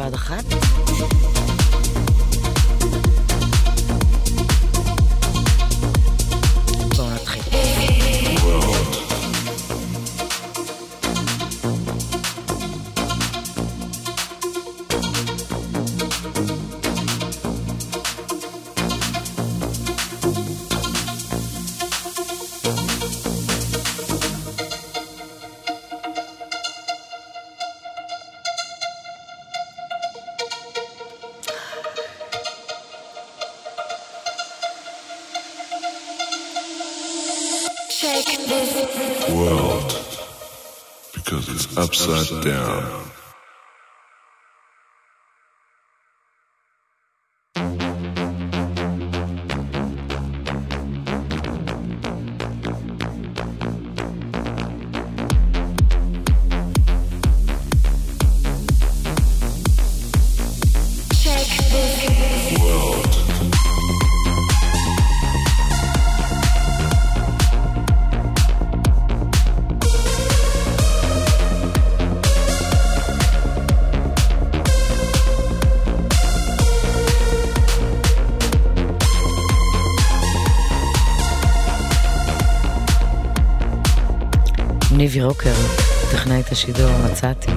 אה, מעכשיו ניבי רוקר, טכנאית השידור, מצאתי.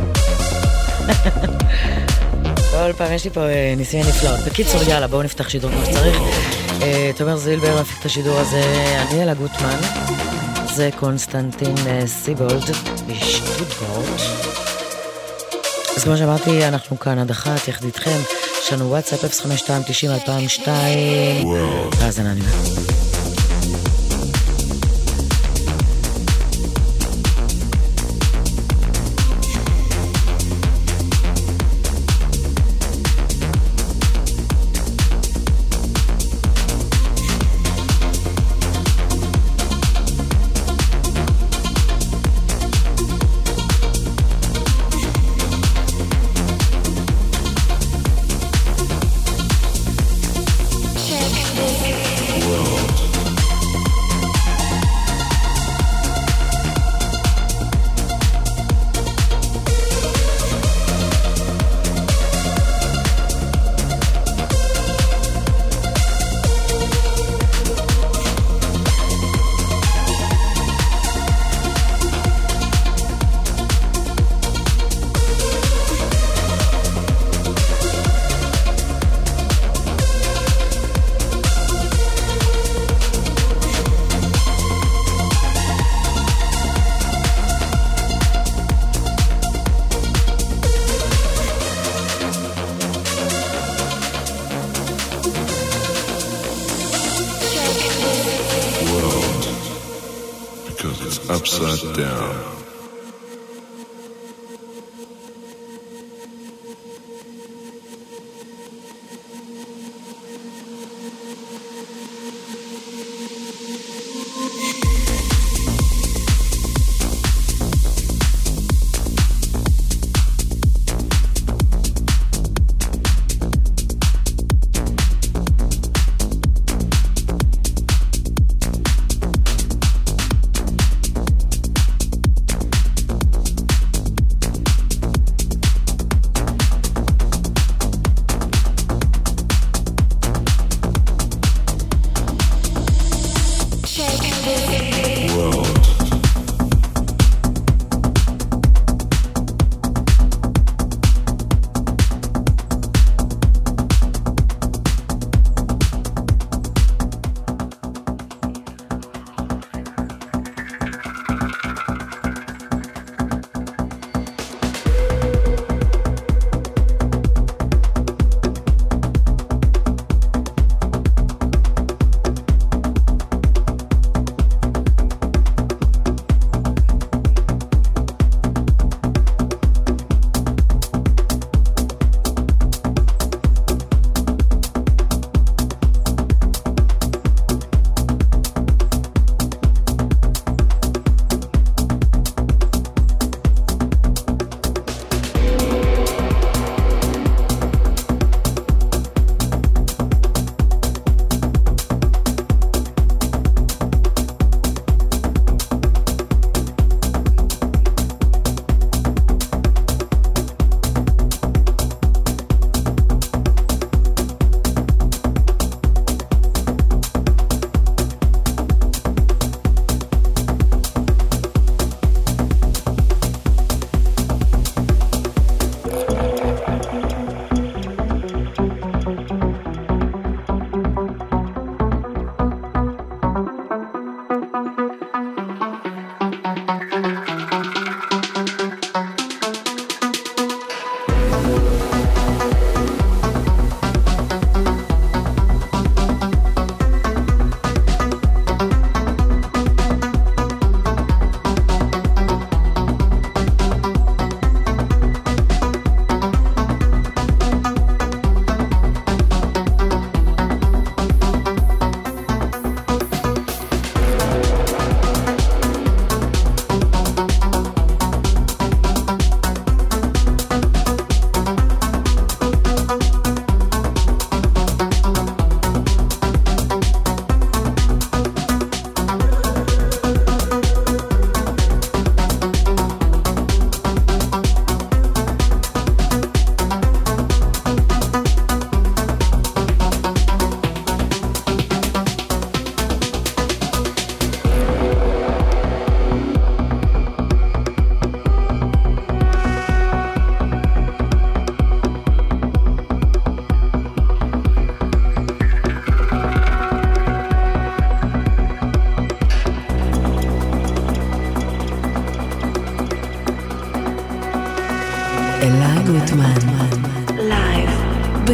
כל פעם יש לי פה אה, ניסים ונפלאות. בקיצור, יאללה, בואו נפתח שידור כמו שצריך. אה, תומר זילבר מפיק את השידור הזה, אני אלה גוטמן, זה קונסטנטין אה, סיבולד משטוטגורט. אז כמו שאמרתי, אנחנו כאן עד אחת, יחד איתכם. יש לנו וואטסאפ 05290-2002. האזנה נעימה. shut down.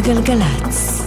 בגלגלצ.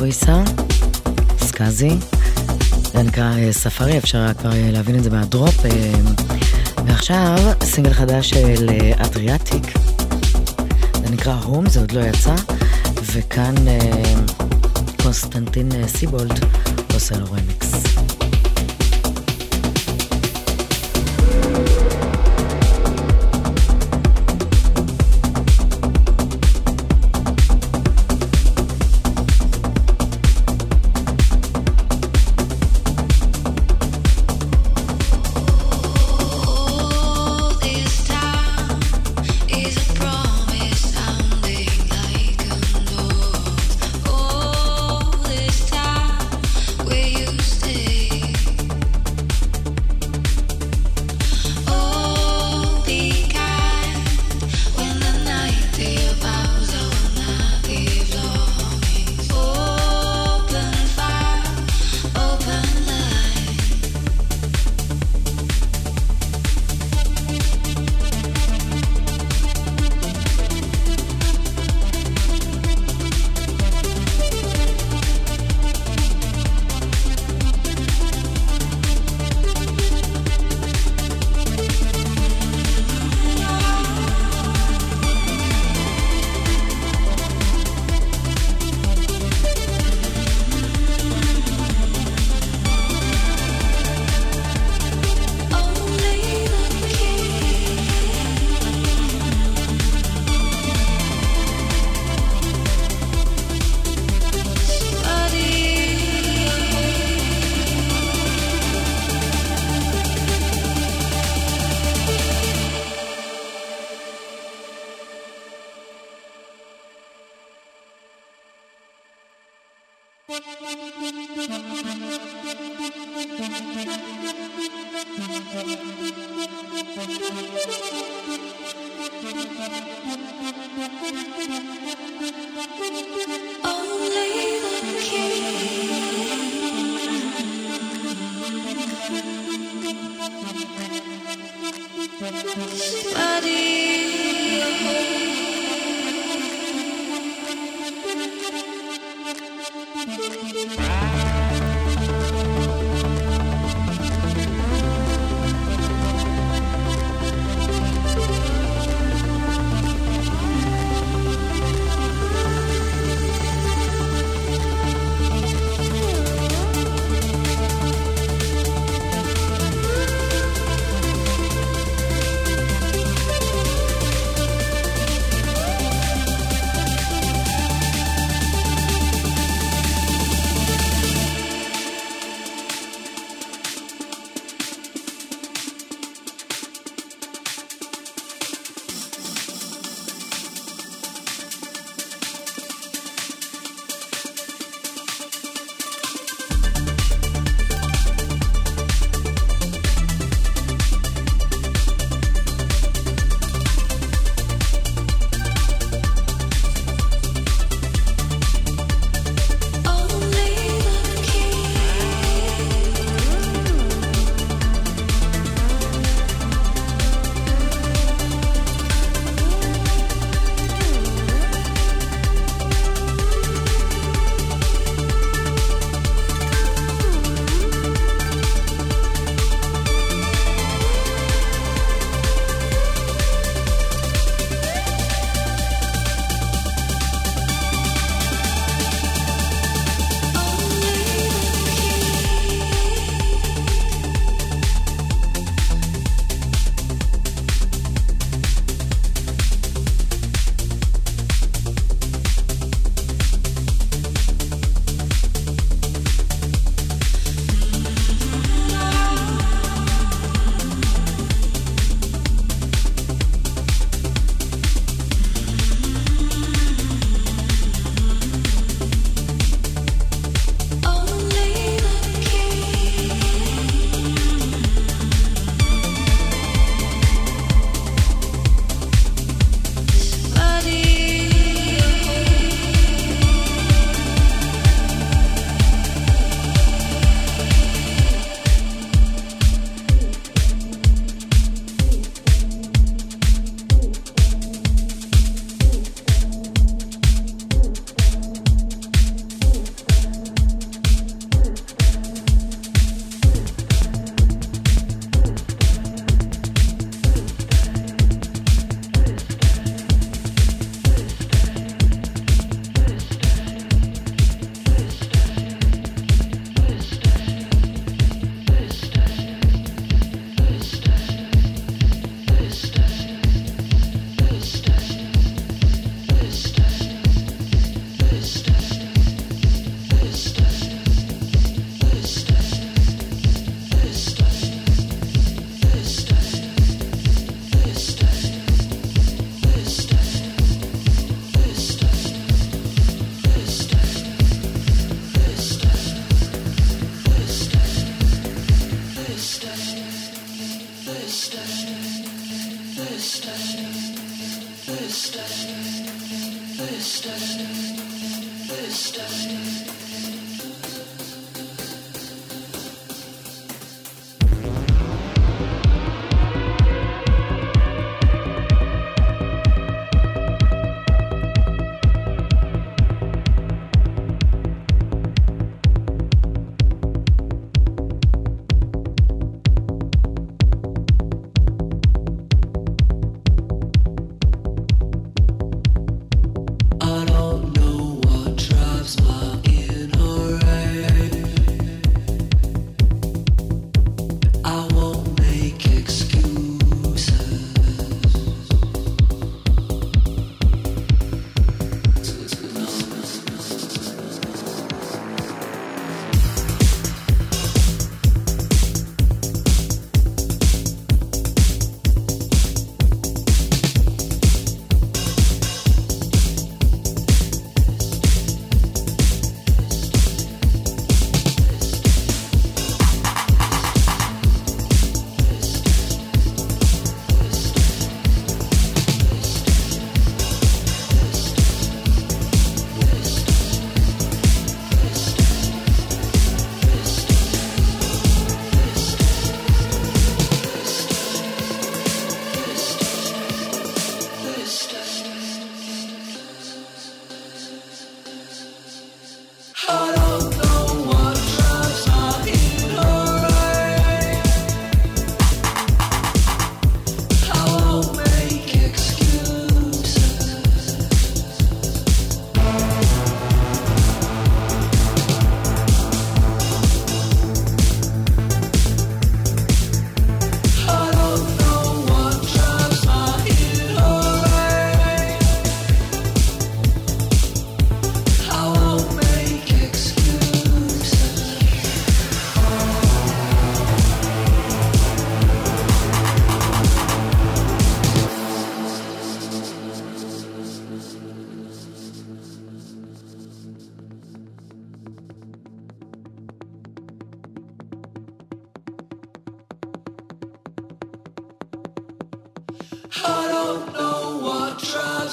סוויסה, סקאזי. זה נקרא אה, ספארי, אפשר כבר אה, להבין את זה מה drop. ועכשיו סינגל חדש של אדריאטיק. זה נקרא Home, זה עוד לא יצא. וכאן קונסטנטין סיבולד עושה לו רמיקס.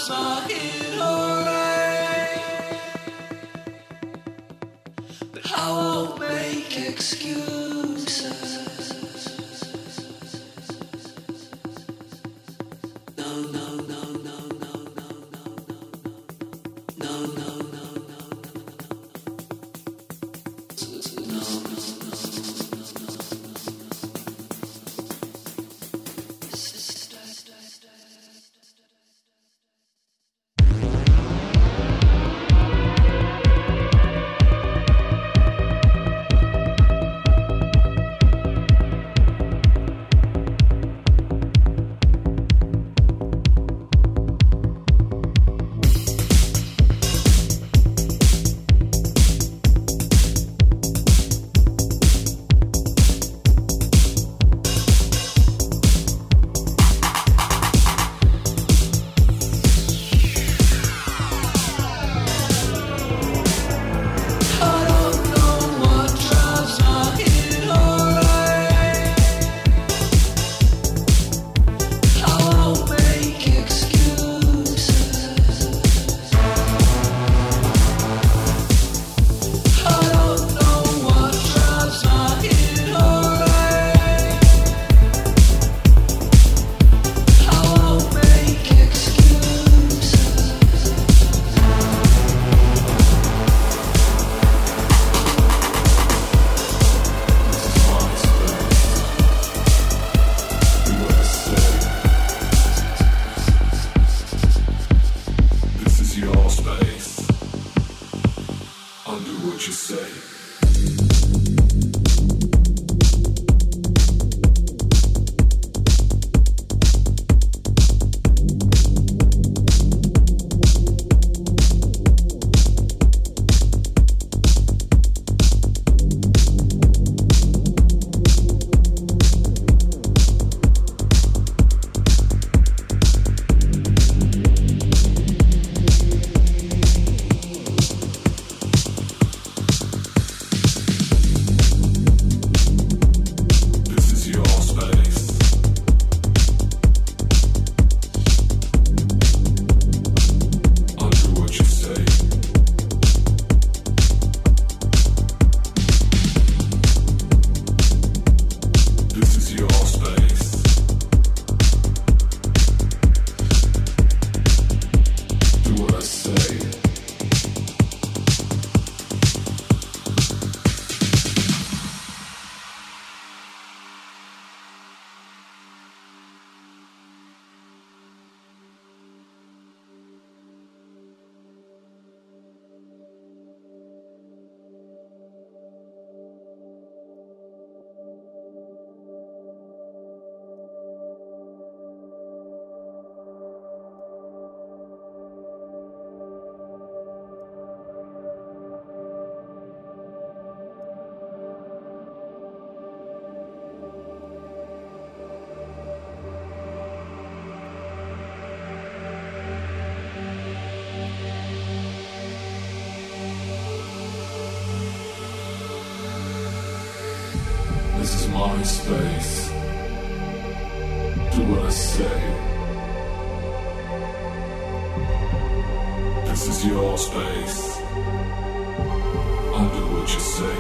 saw him. My space. Do what I say. This is your space. I'll do what you say.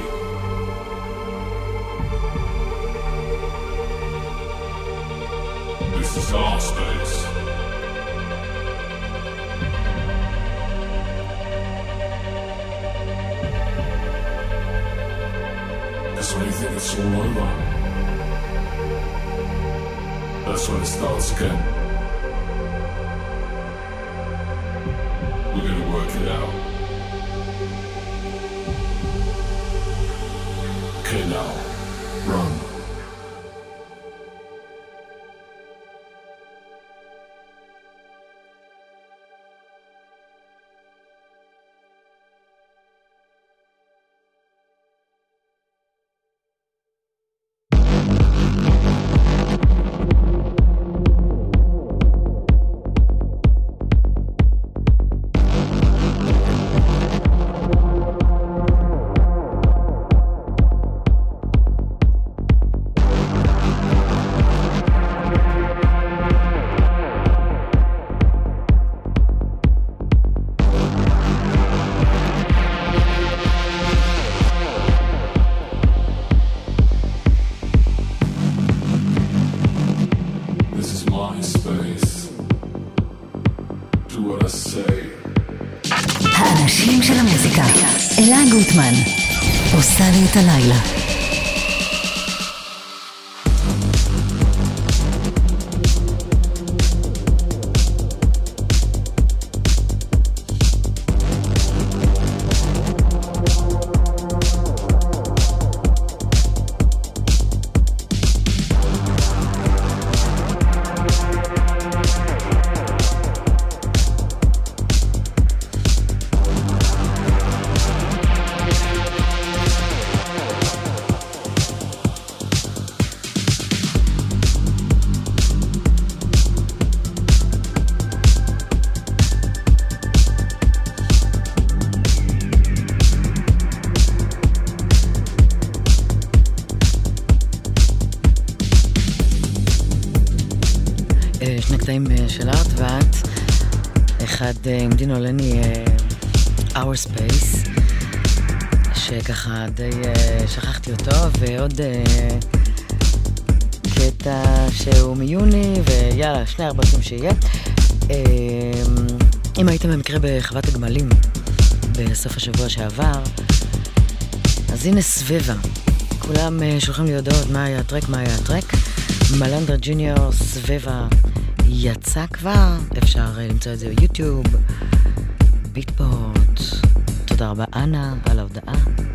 This is our space. When you think it's all over. That's when it starts. גוטמן. עושה לי את הלילה. שני ארבעים שיהיה. אה, אם הייתם במקרה בחוות הגמלים בסוף השבוע שעבר, אז הנה סבבה. כולם אה, שולחים לי הודעות מה היה הטרק, מה היה הטרק. מלנדרה ג'וניור, סבבה, יצא כבר, אפשר אה, למצוא את זה ביוטיוב, ביטבוט. תודה רבה, אנה, על ההודעה.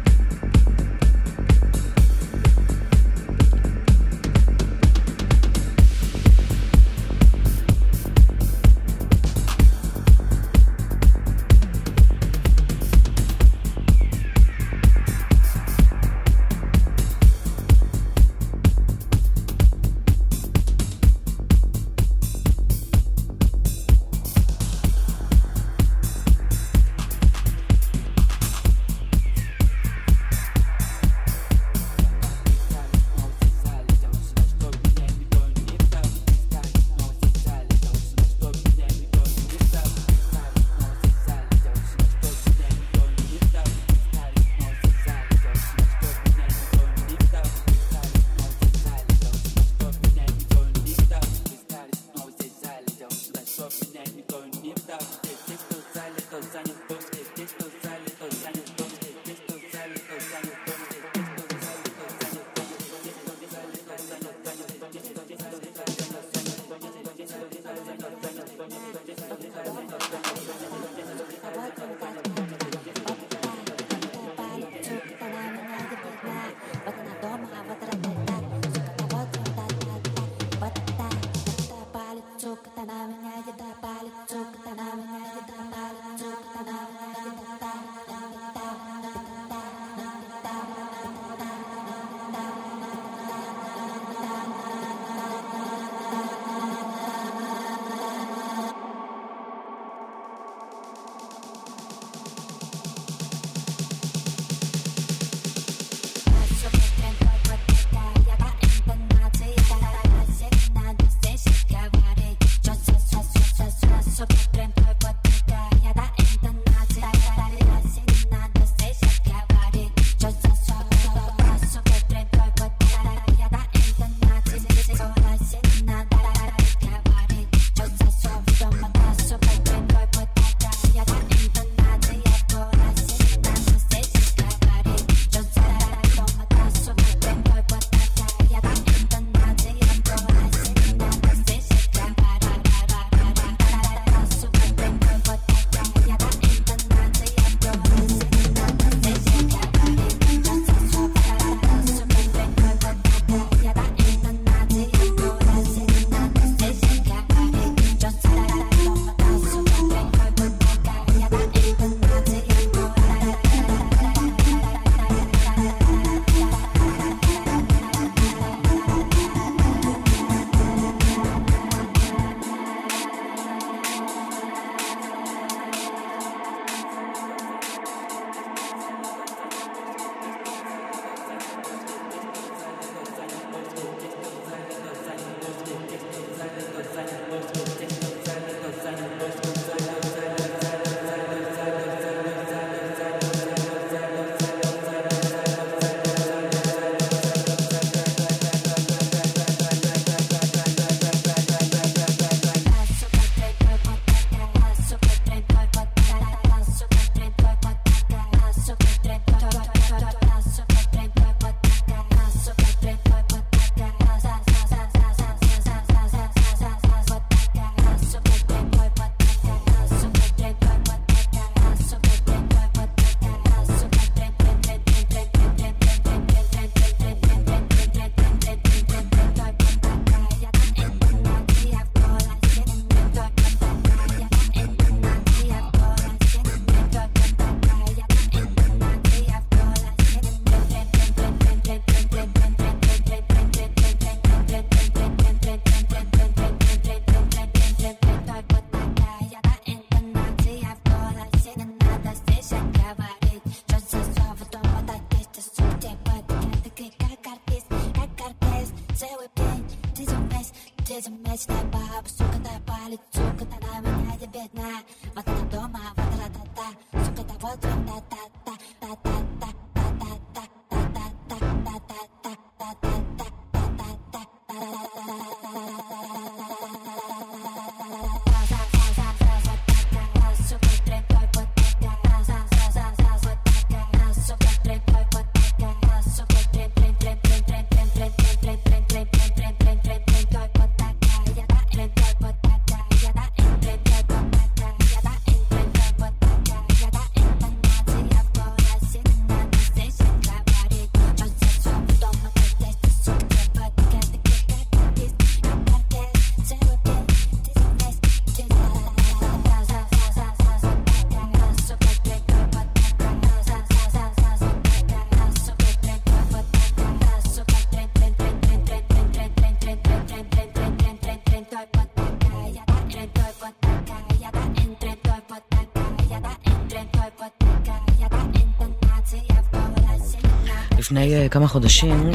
לפני uh, כמה חודשים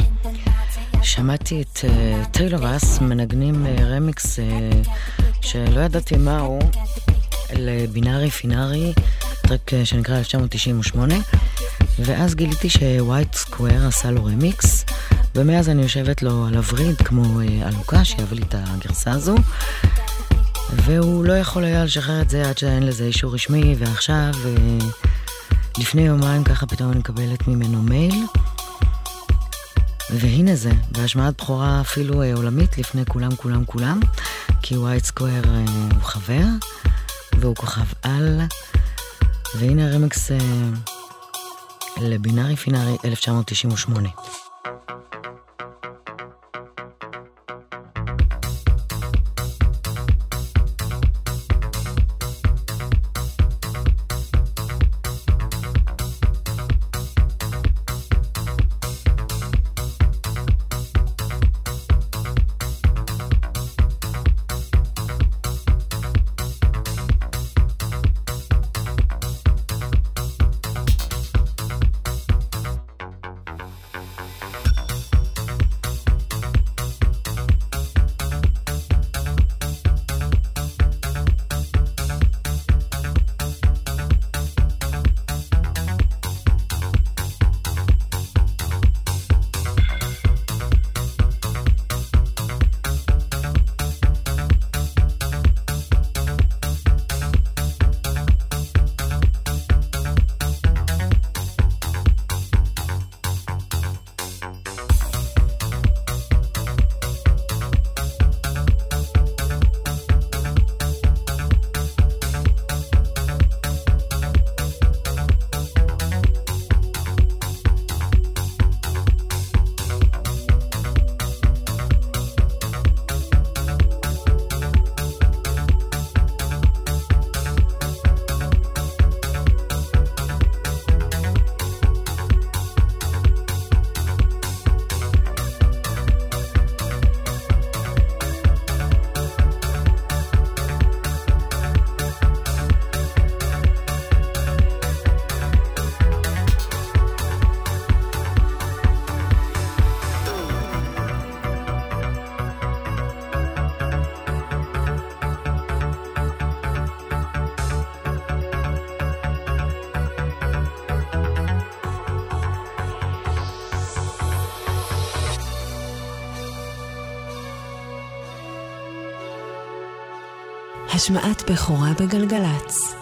שמעתי את uh, טיילור אס מנגנים uh, רמיקס שלא ידעתי מהו, לבינארי פינארי, טרק שנקרא 1998, ואז גיליתי שווייט סקוויר עשה לו רמיקס, ומאז אני יושבת לו על הווריד כמו אלוקה שיביא לי את הגרסה הזו. והוא לא יכול היה לשחרר את זה עד שאין לזה אישור רשמי, ועכשיו, לפני יומיים ככה פתאום אני מקבלת ממנו מייל. והנה זה, בהשמעת בכורה אפילו אה, עולמית לפני כולם כולם כולם, כי ווייט סקוויר אה, הוא חבר, והוא כוכב על, והנה הרמקס אה, לבינארי פינארי 1998. השמעת בכורה בגלגלצ.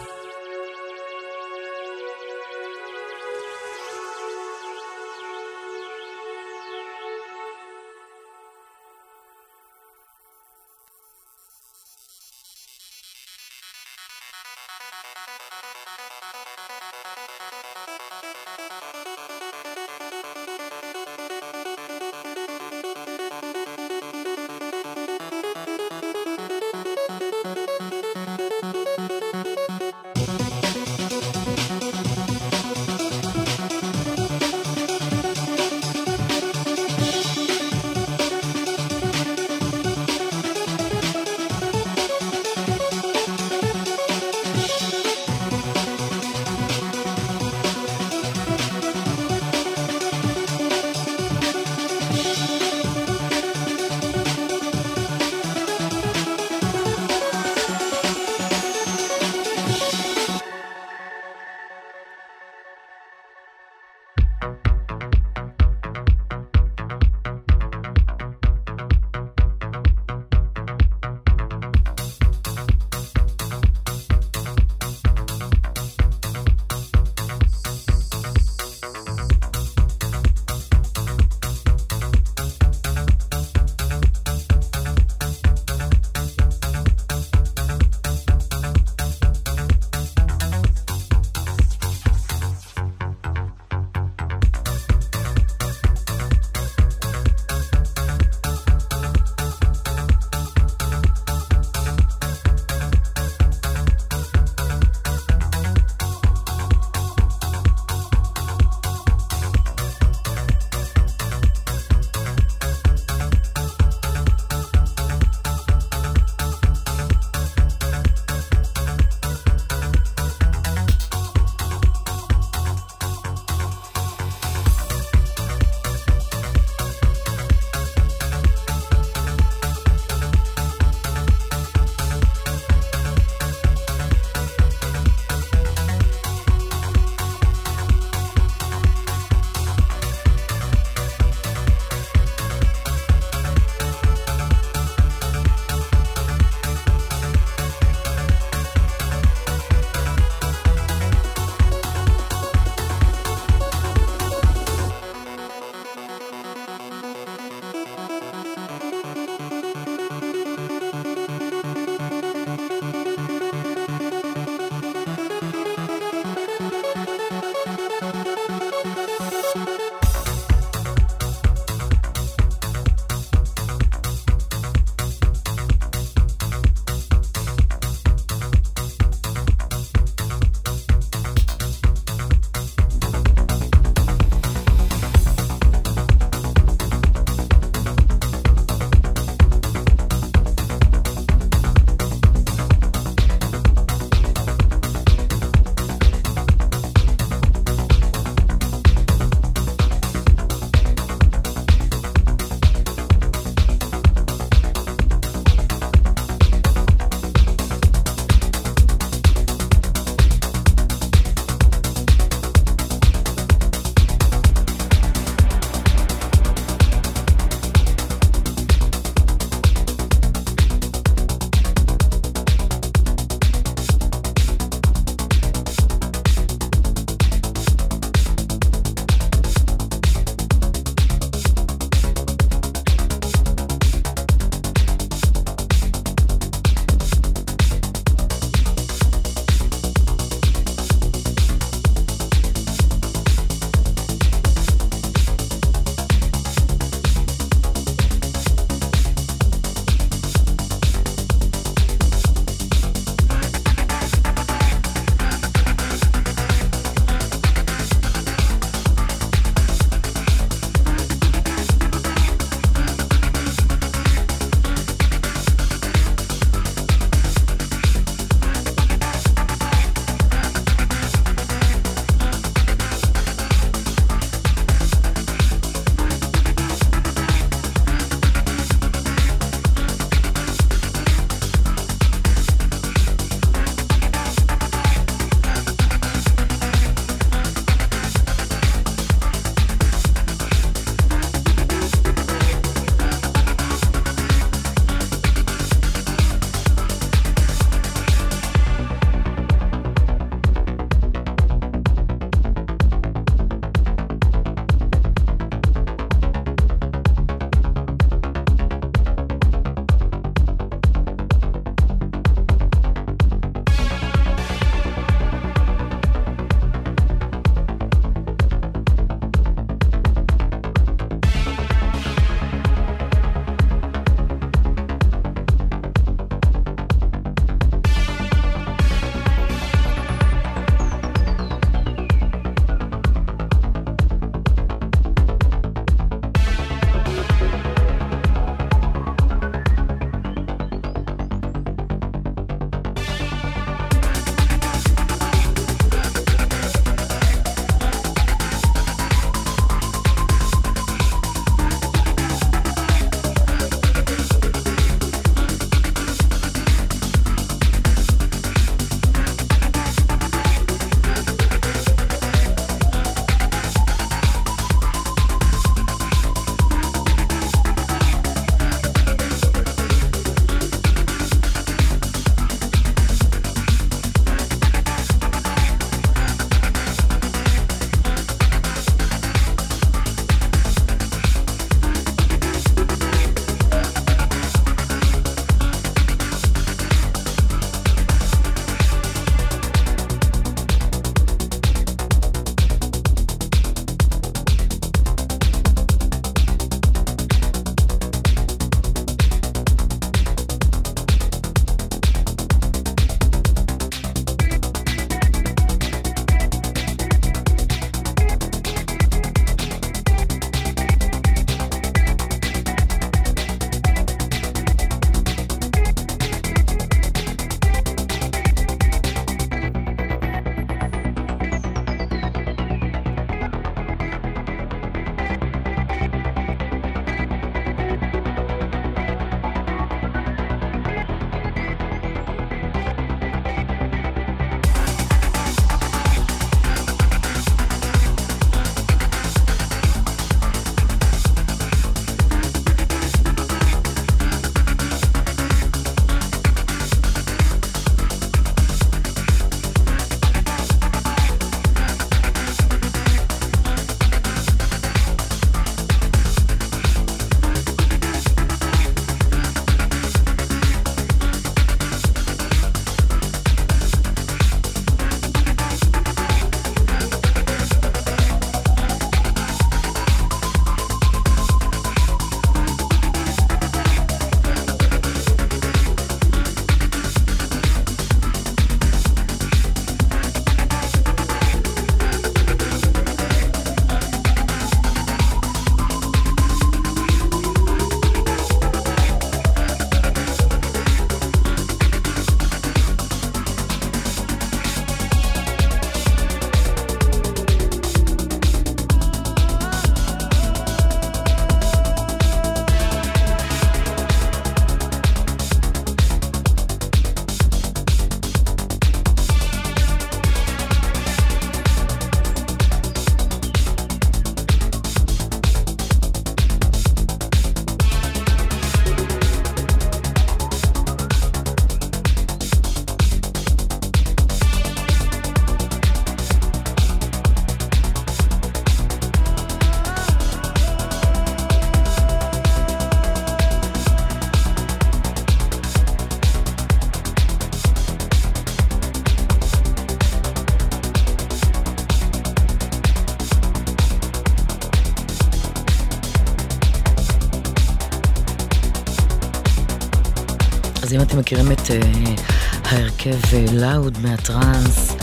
אתם מכירים את uh, ההרכב לאוד מהטראנס,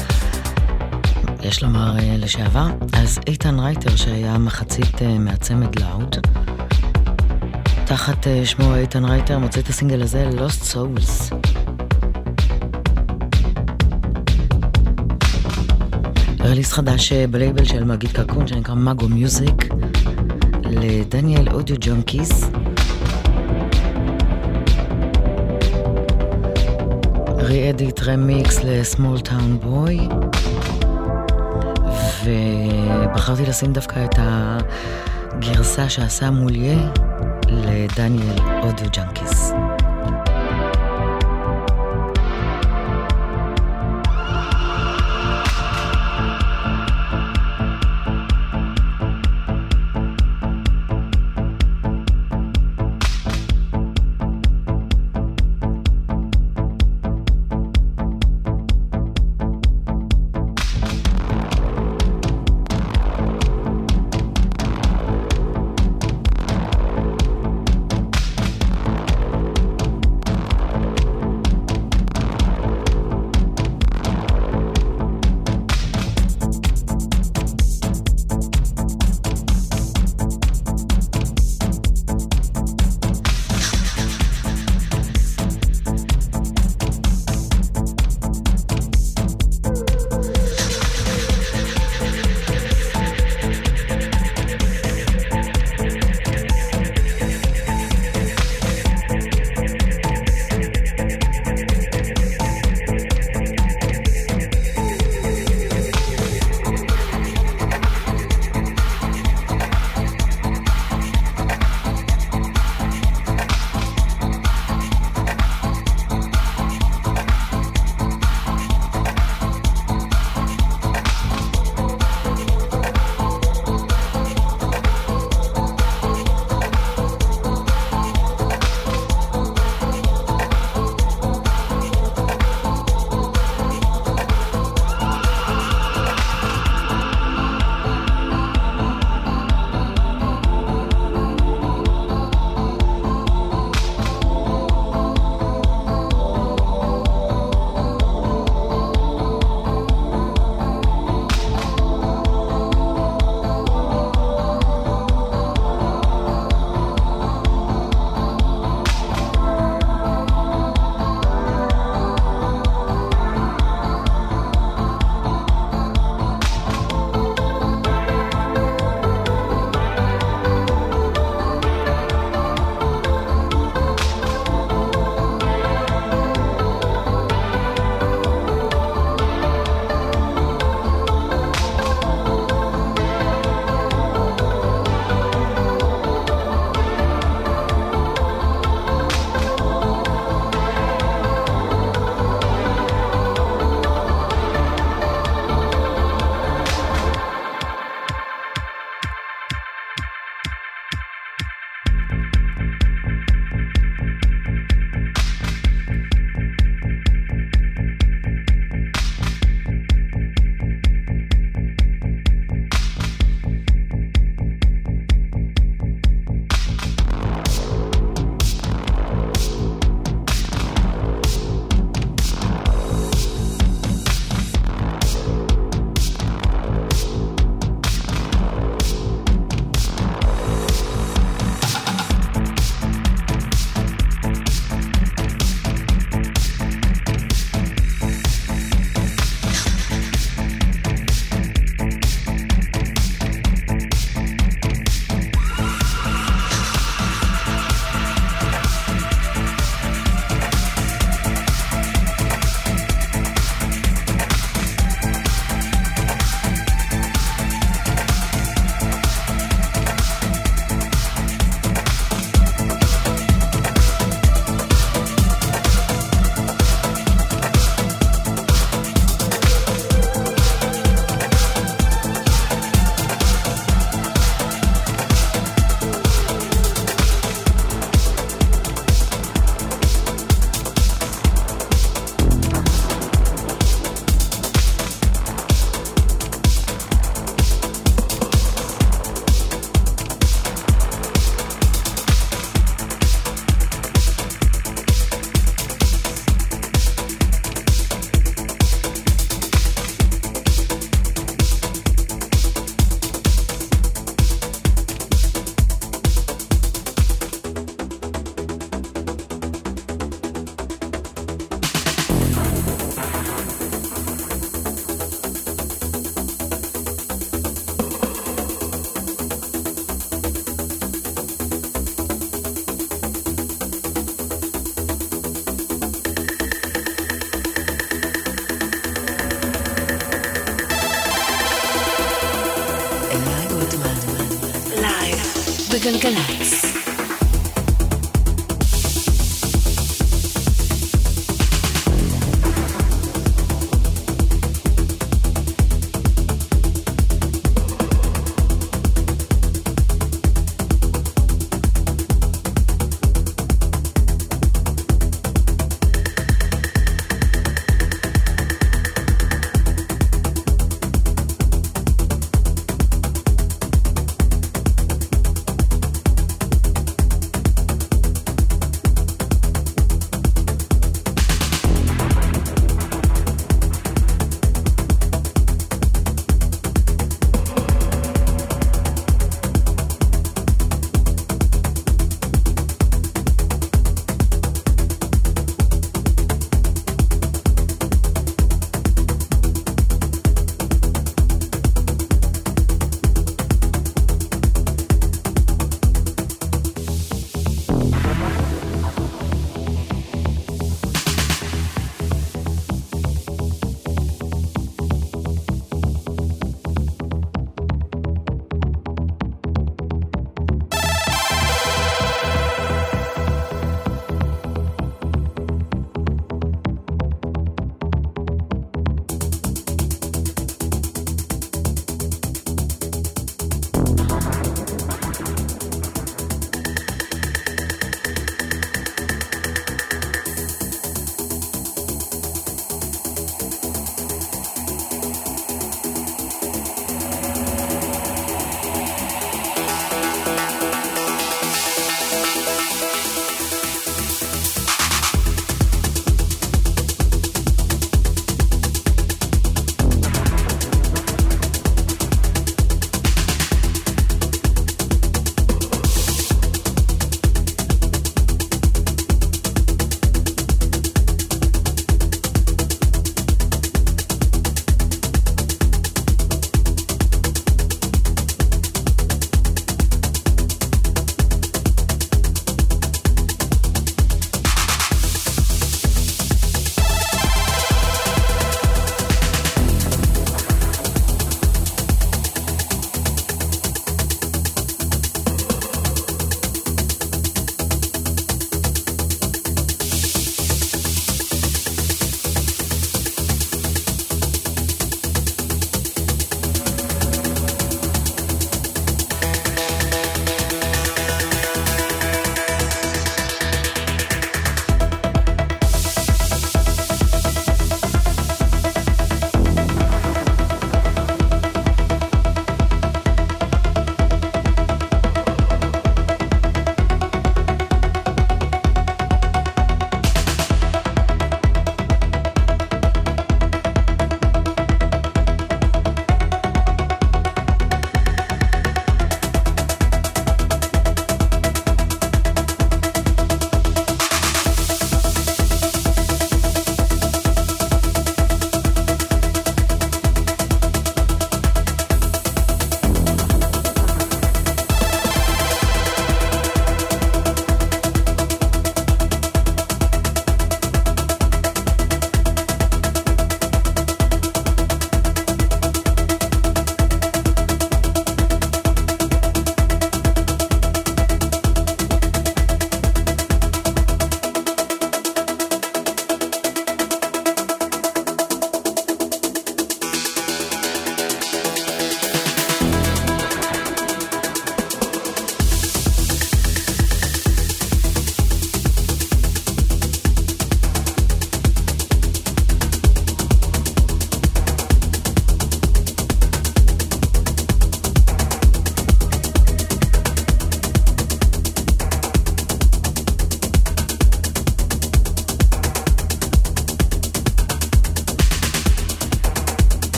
יש לומר uh, לשעבר, אז איתן רייטר שהיה מחצית uh, מהצמד לאוד, תחת uh, שמו איתן רייטר מוצא את הסינגל הזה Lost Souls. רליס חדש בלייבל של מגיד קקון שנקרא מאגו מיוזיק לדניאל אודיו ג'ונקיס. רי-אדיט רמיקס לסמול טאון בוי ובחרתי לשים דווקא את הגרסה שעשה מוליה לדניאל אודיו ג'ונקיס.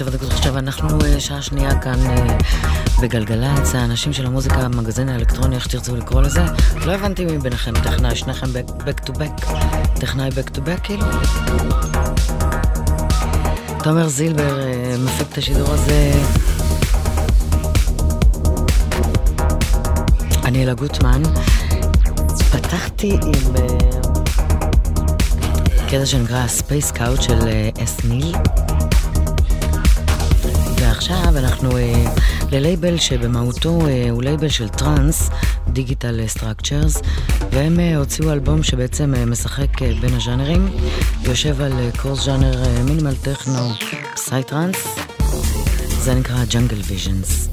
ושבע דקות עכשיו, אנחנו אה, שעה שנייה כאן אה, בגלגלצ, האנשים של המוזיקה, המגזין האלקטרוני, איך שתרצו לקרוא לזה. לא הבנתי מי ביניכם טכנאי, שניכם back to back, טכנאי back to back כאילו? תומר זילבר אה, מפיק את השידור הזה. אני אלה גוטמן. פתחתי עם קטע שנקרא Space Out של אס ניל. ועכשיו אנחנו אה, ללייבל שבמהותו אה, הוא לייבל של טראנס, Digital Structures, והם אה, הוציאו אלבום שבעצם אה, משחק אה, בין הז'אנרים, יושב על אה, cross ז'אנר אה, מינימל טכנו psy טראנס, זה נקרא Jungle Visions.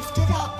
lift it up.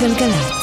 גוטמן,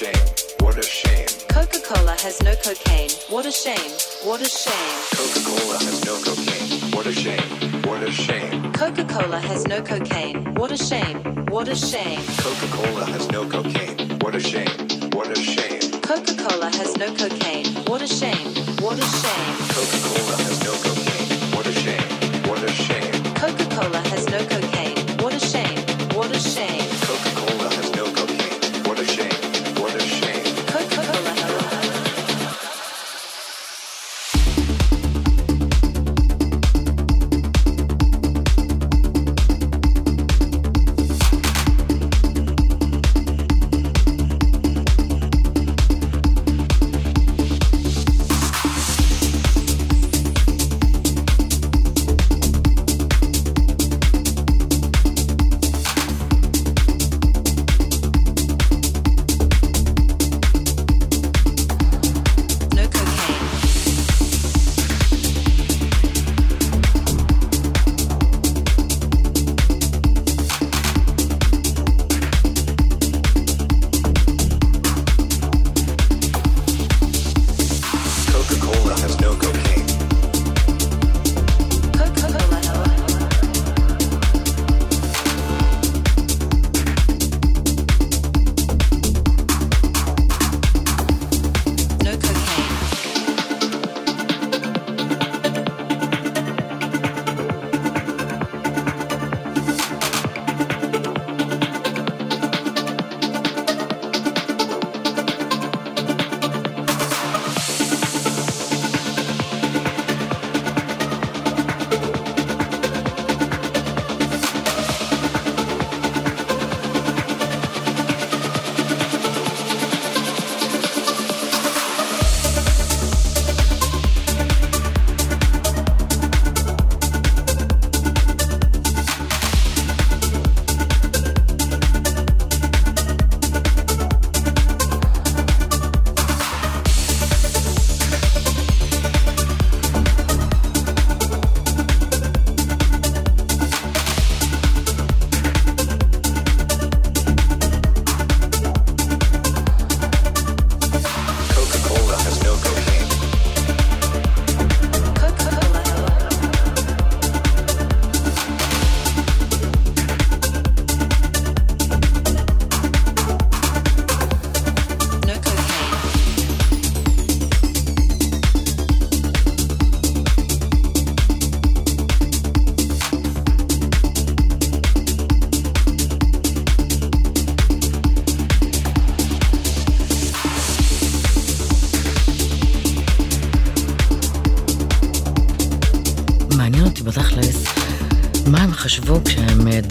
shame. What a shame. Coca Cola has no cocaine. What a shame. What a shame. Coca Cola has no cocaine. What a shame. What a shame. Coca Cola has no cocaine. What a shame. What a shame. Coca Cola has no cocaine. What a shame. What a shame. Coca Cola has no cocaine. What a shame. What a shame. Coca Cola has no cocaine. What a shame. What a shame. Coca Cola has no cocaine. What a shame. What a shame.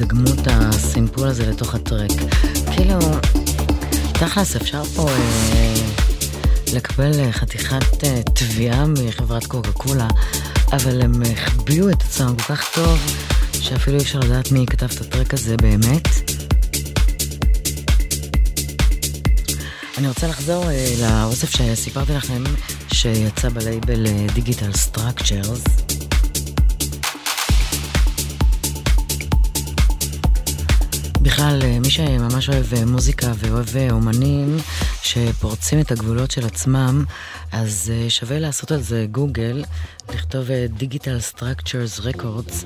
דגמו את הסימפול הזה לתוך ה track. כאילו, תכלס אפשר פה אה, לקבל אה, חתיכת אה, תביעה מחברת קוקה קולה, אבל הם החביאו את עצמם כל כך טוב, שאפילו אי אפשר לדעת מי כתב את ה track הזה באמת. אני רוצה לחזור אה, לאוסף שסיפרתי לכם, שיצא ב label Digital Structures. מי שממש אוהב אה, מוזיקה ואוהב אה, אומנים שפורצים את הגבולות של עצמם, אז אה, שווה לעשות על זה גוגל, לכתוב Digital Structures Records.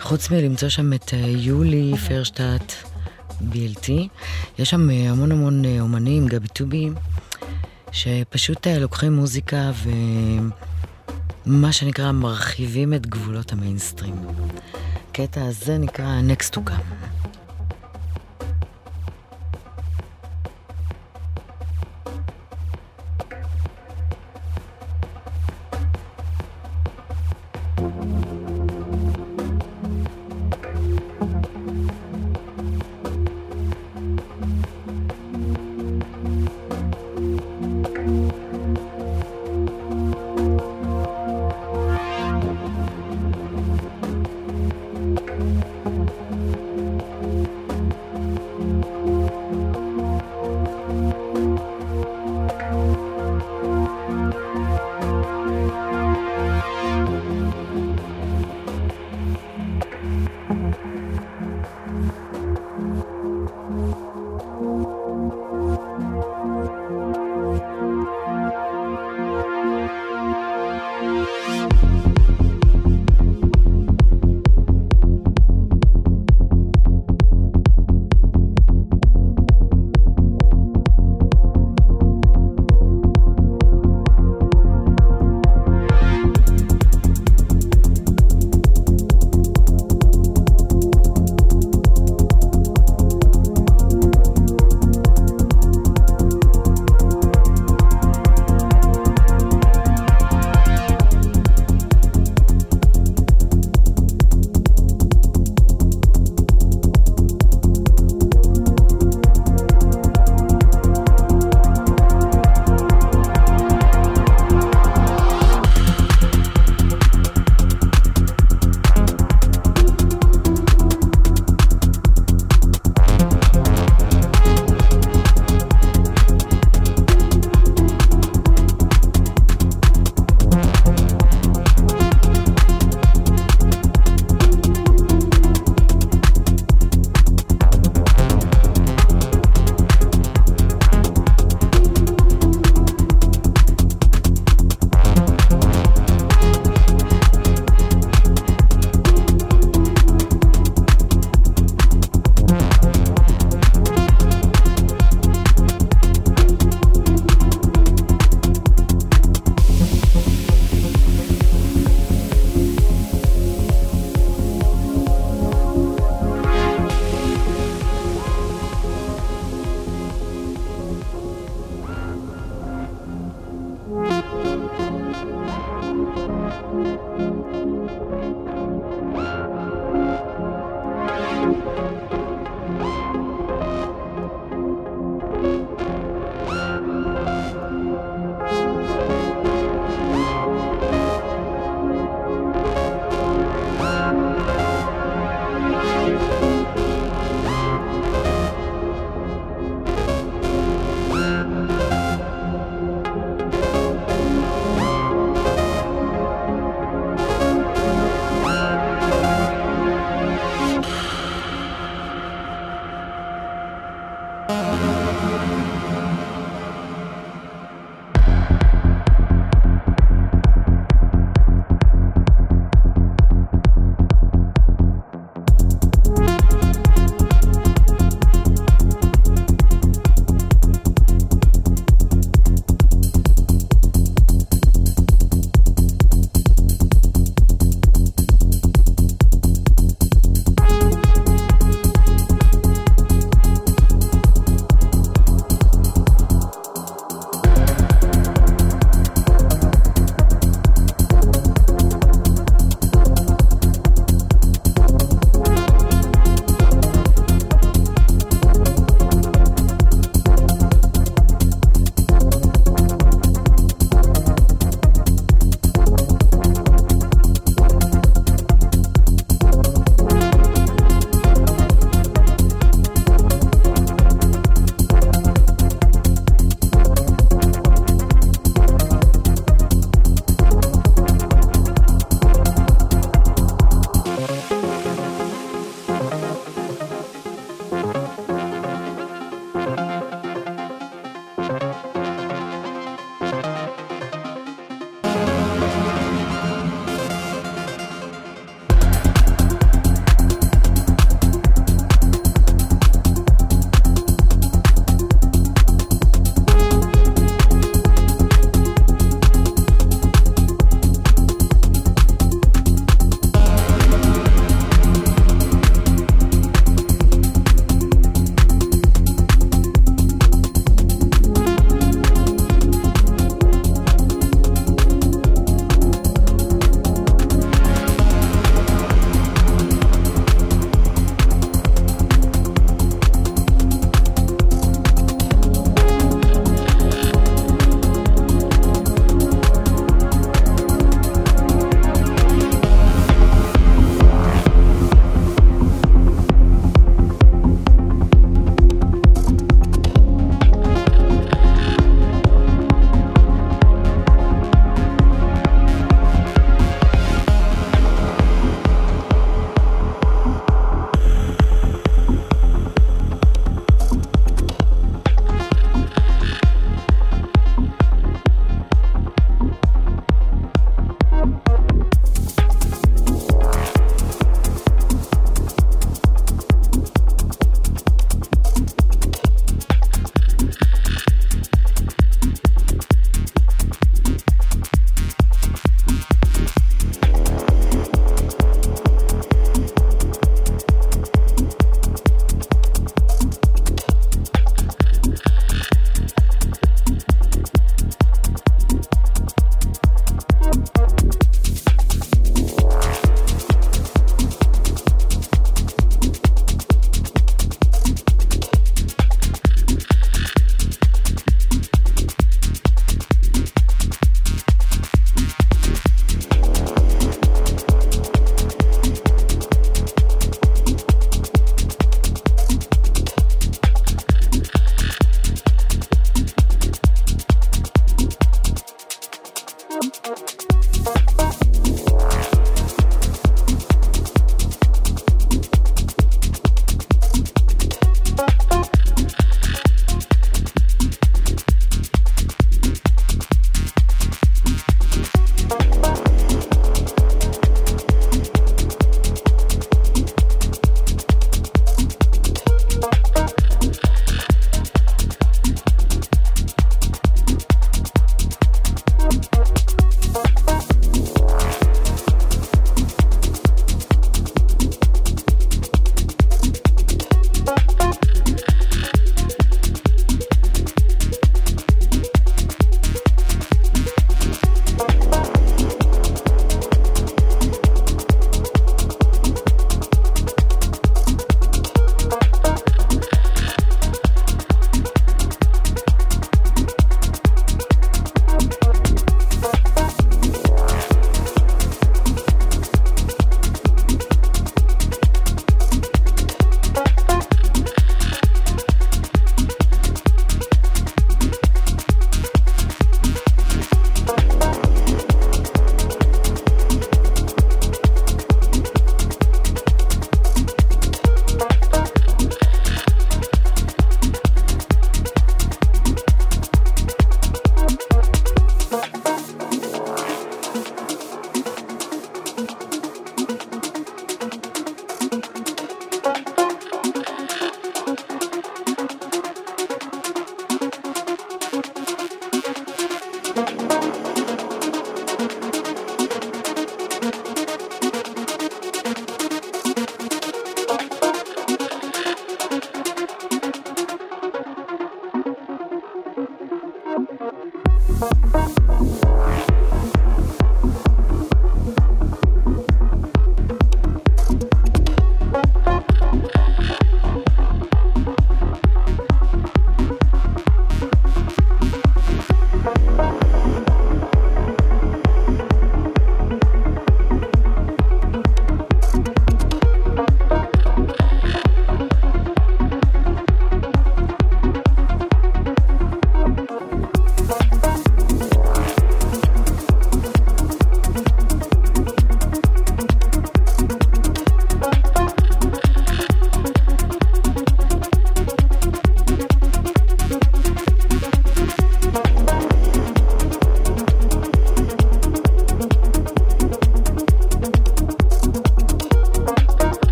חוץ מלמצוא שם את יולי פרשטט BLT, יש שם המון המון אומנים, גבי טובי, שפשוט לוקחים מוזיקה ומה שנקרא מרחיבים את גבולות המיינסטרים. הקטע הזה נקרא Next to Come.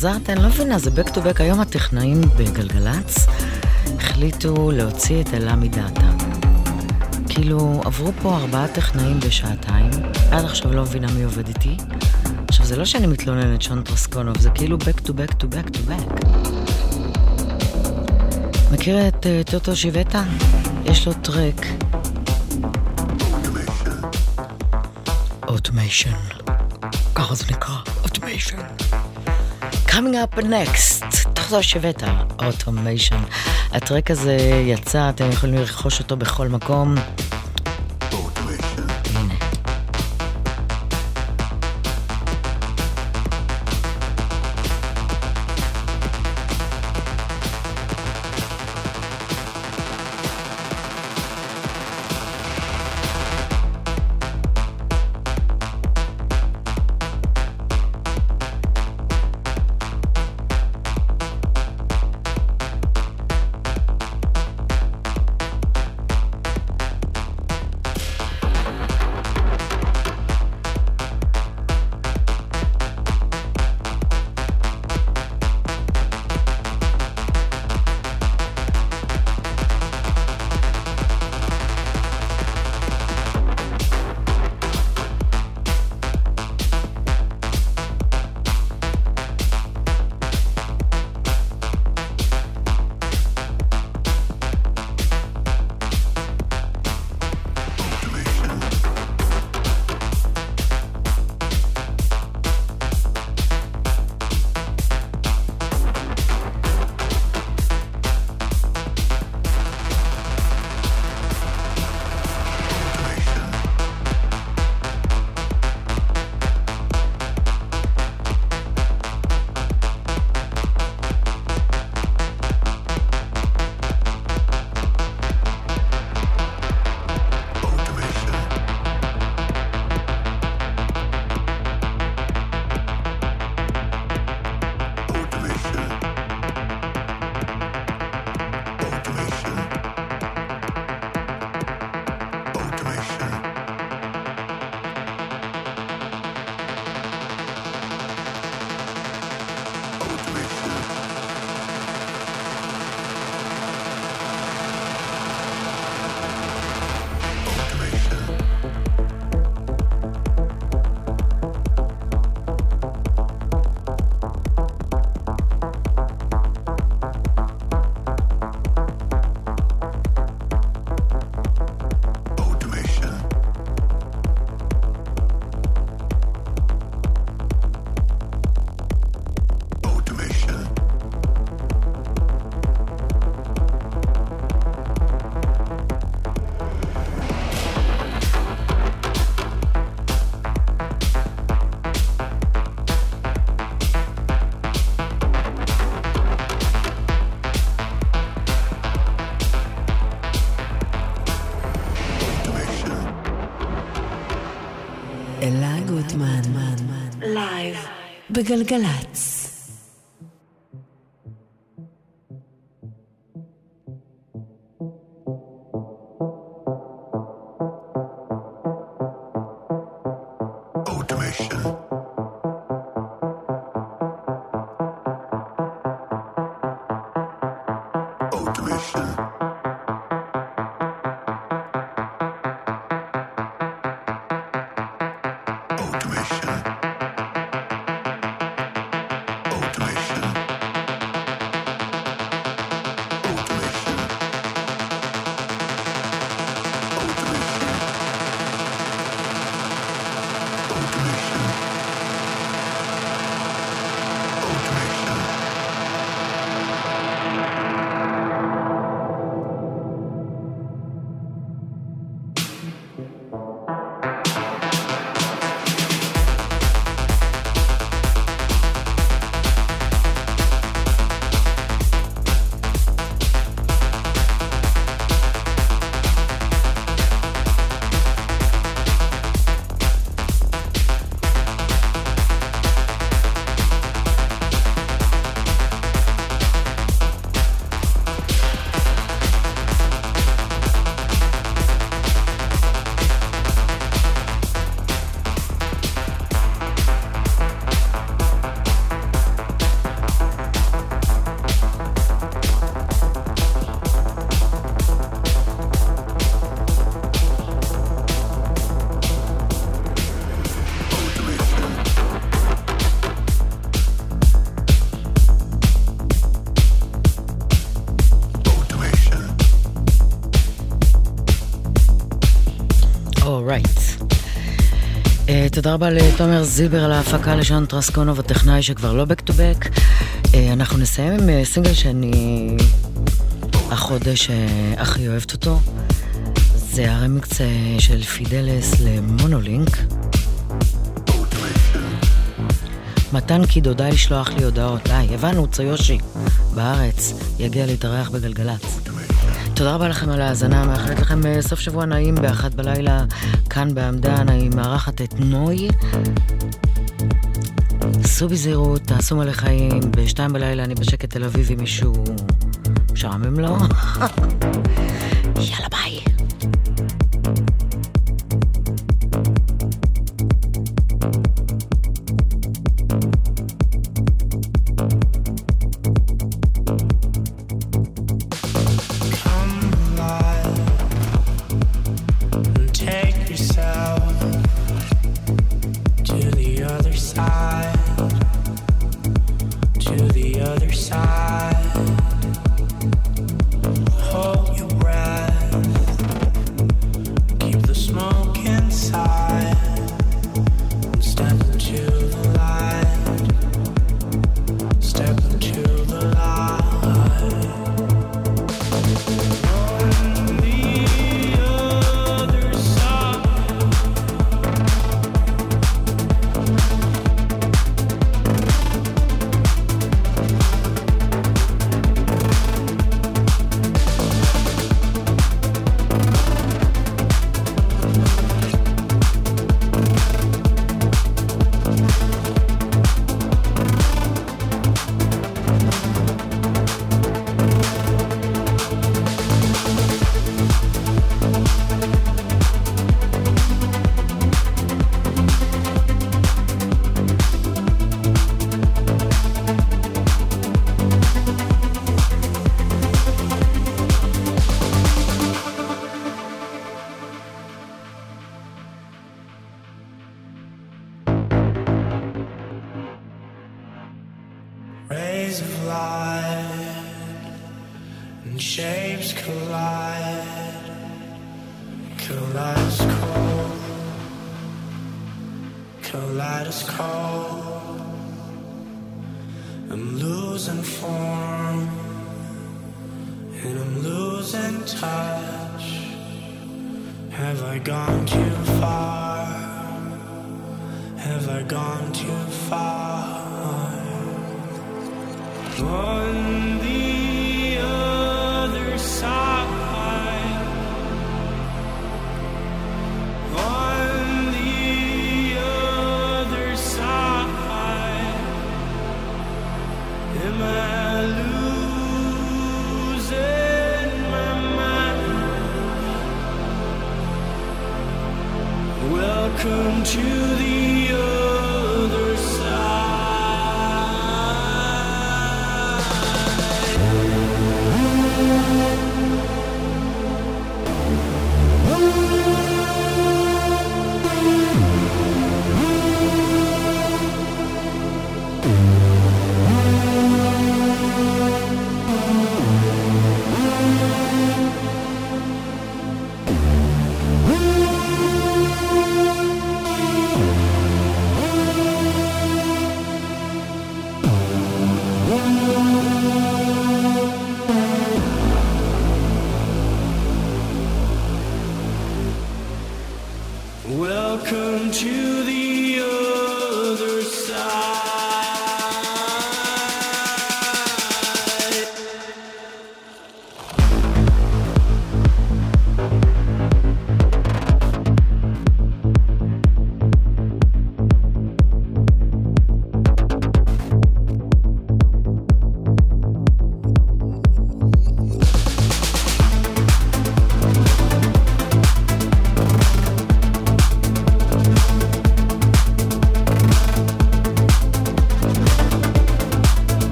חזרת? אני לא מבינה, זה back to back. היום הטכנאים בגלגלצ החליטו להוציא את אלה מדעתה. כאילו, עברו פה ארבעה טכנאים בשעתיים, עד עכשיו לא מבינה מי עובד איתי. עכשיו, זה לא שאני מתלוננת שון טרסקונוב, זה כאילו back to back to back to back. מכיר את uh, טוטו שיבטה? יש לו טרק. Automation. ככה זה נקרא, Automation. Coming up next, טוטו שיבטה, Automation. הטרק הזה יצא, אתם יכולים לרכוש אותו בכל מקום. בגלגלצ. תודה רבה לתומר זילבר על ההפקה לשון טרסקונוב הטכנאי שכבר לא to back. Uh, אנחנו נסיים עם uh, סינגל שאני החודש uh, הכי אוהבת אותו. זה הרמיקס uh, של פידלס למונולינק. מתן קידו, די לשלוח לי הודעות. די, הבנו, ציושי, בארץ, יגיע להתארח בגלגלצ. תודה רבה לכם על ההאזנה, מאחלת לכם אה, סוף שבוע נעים באחת בלילה, כאן בעמדן, אני מארחת את נוי. סעו בזהירות, תעשו מלא חיים, בשתיים בלילה אני בשקט תל אביב עם מישהו משעמם לו.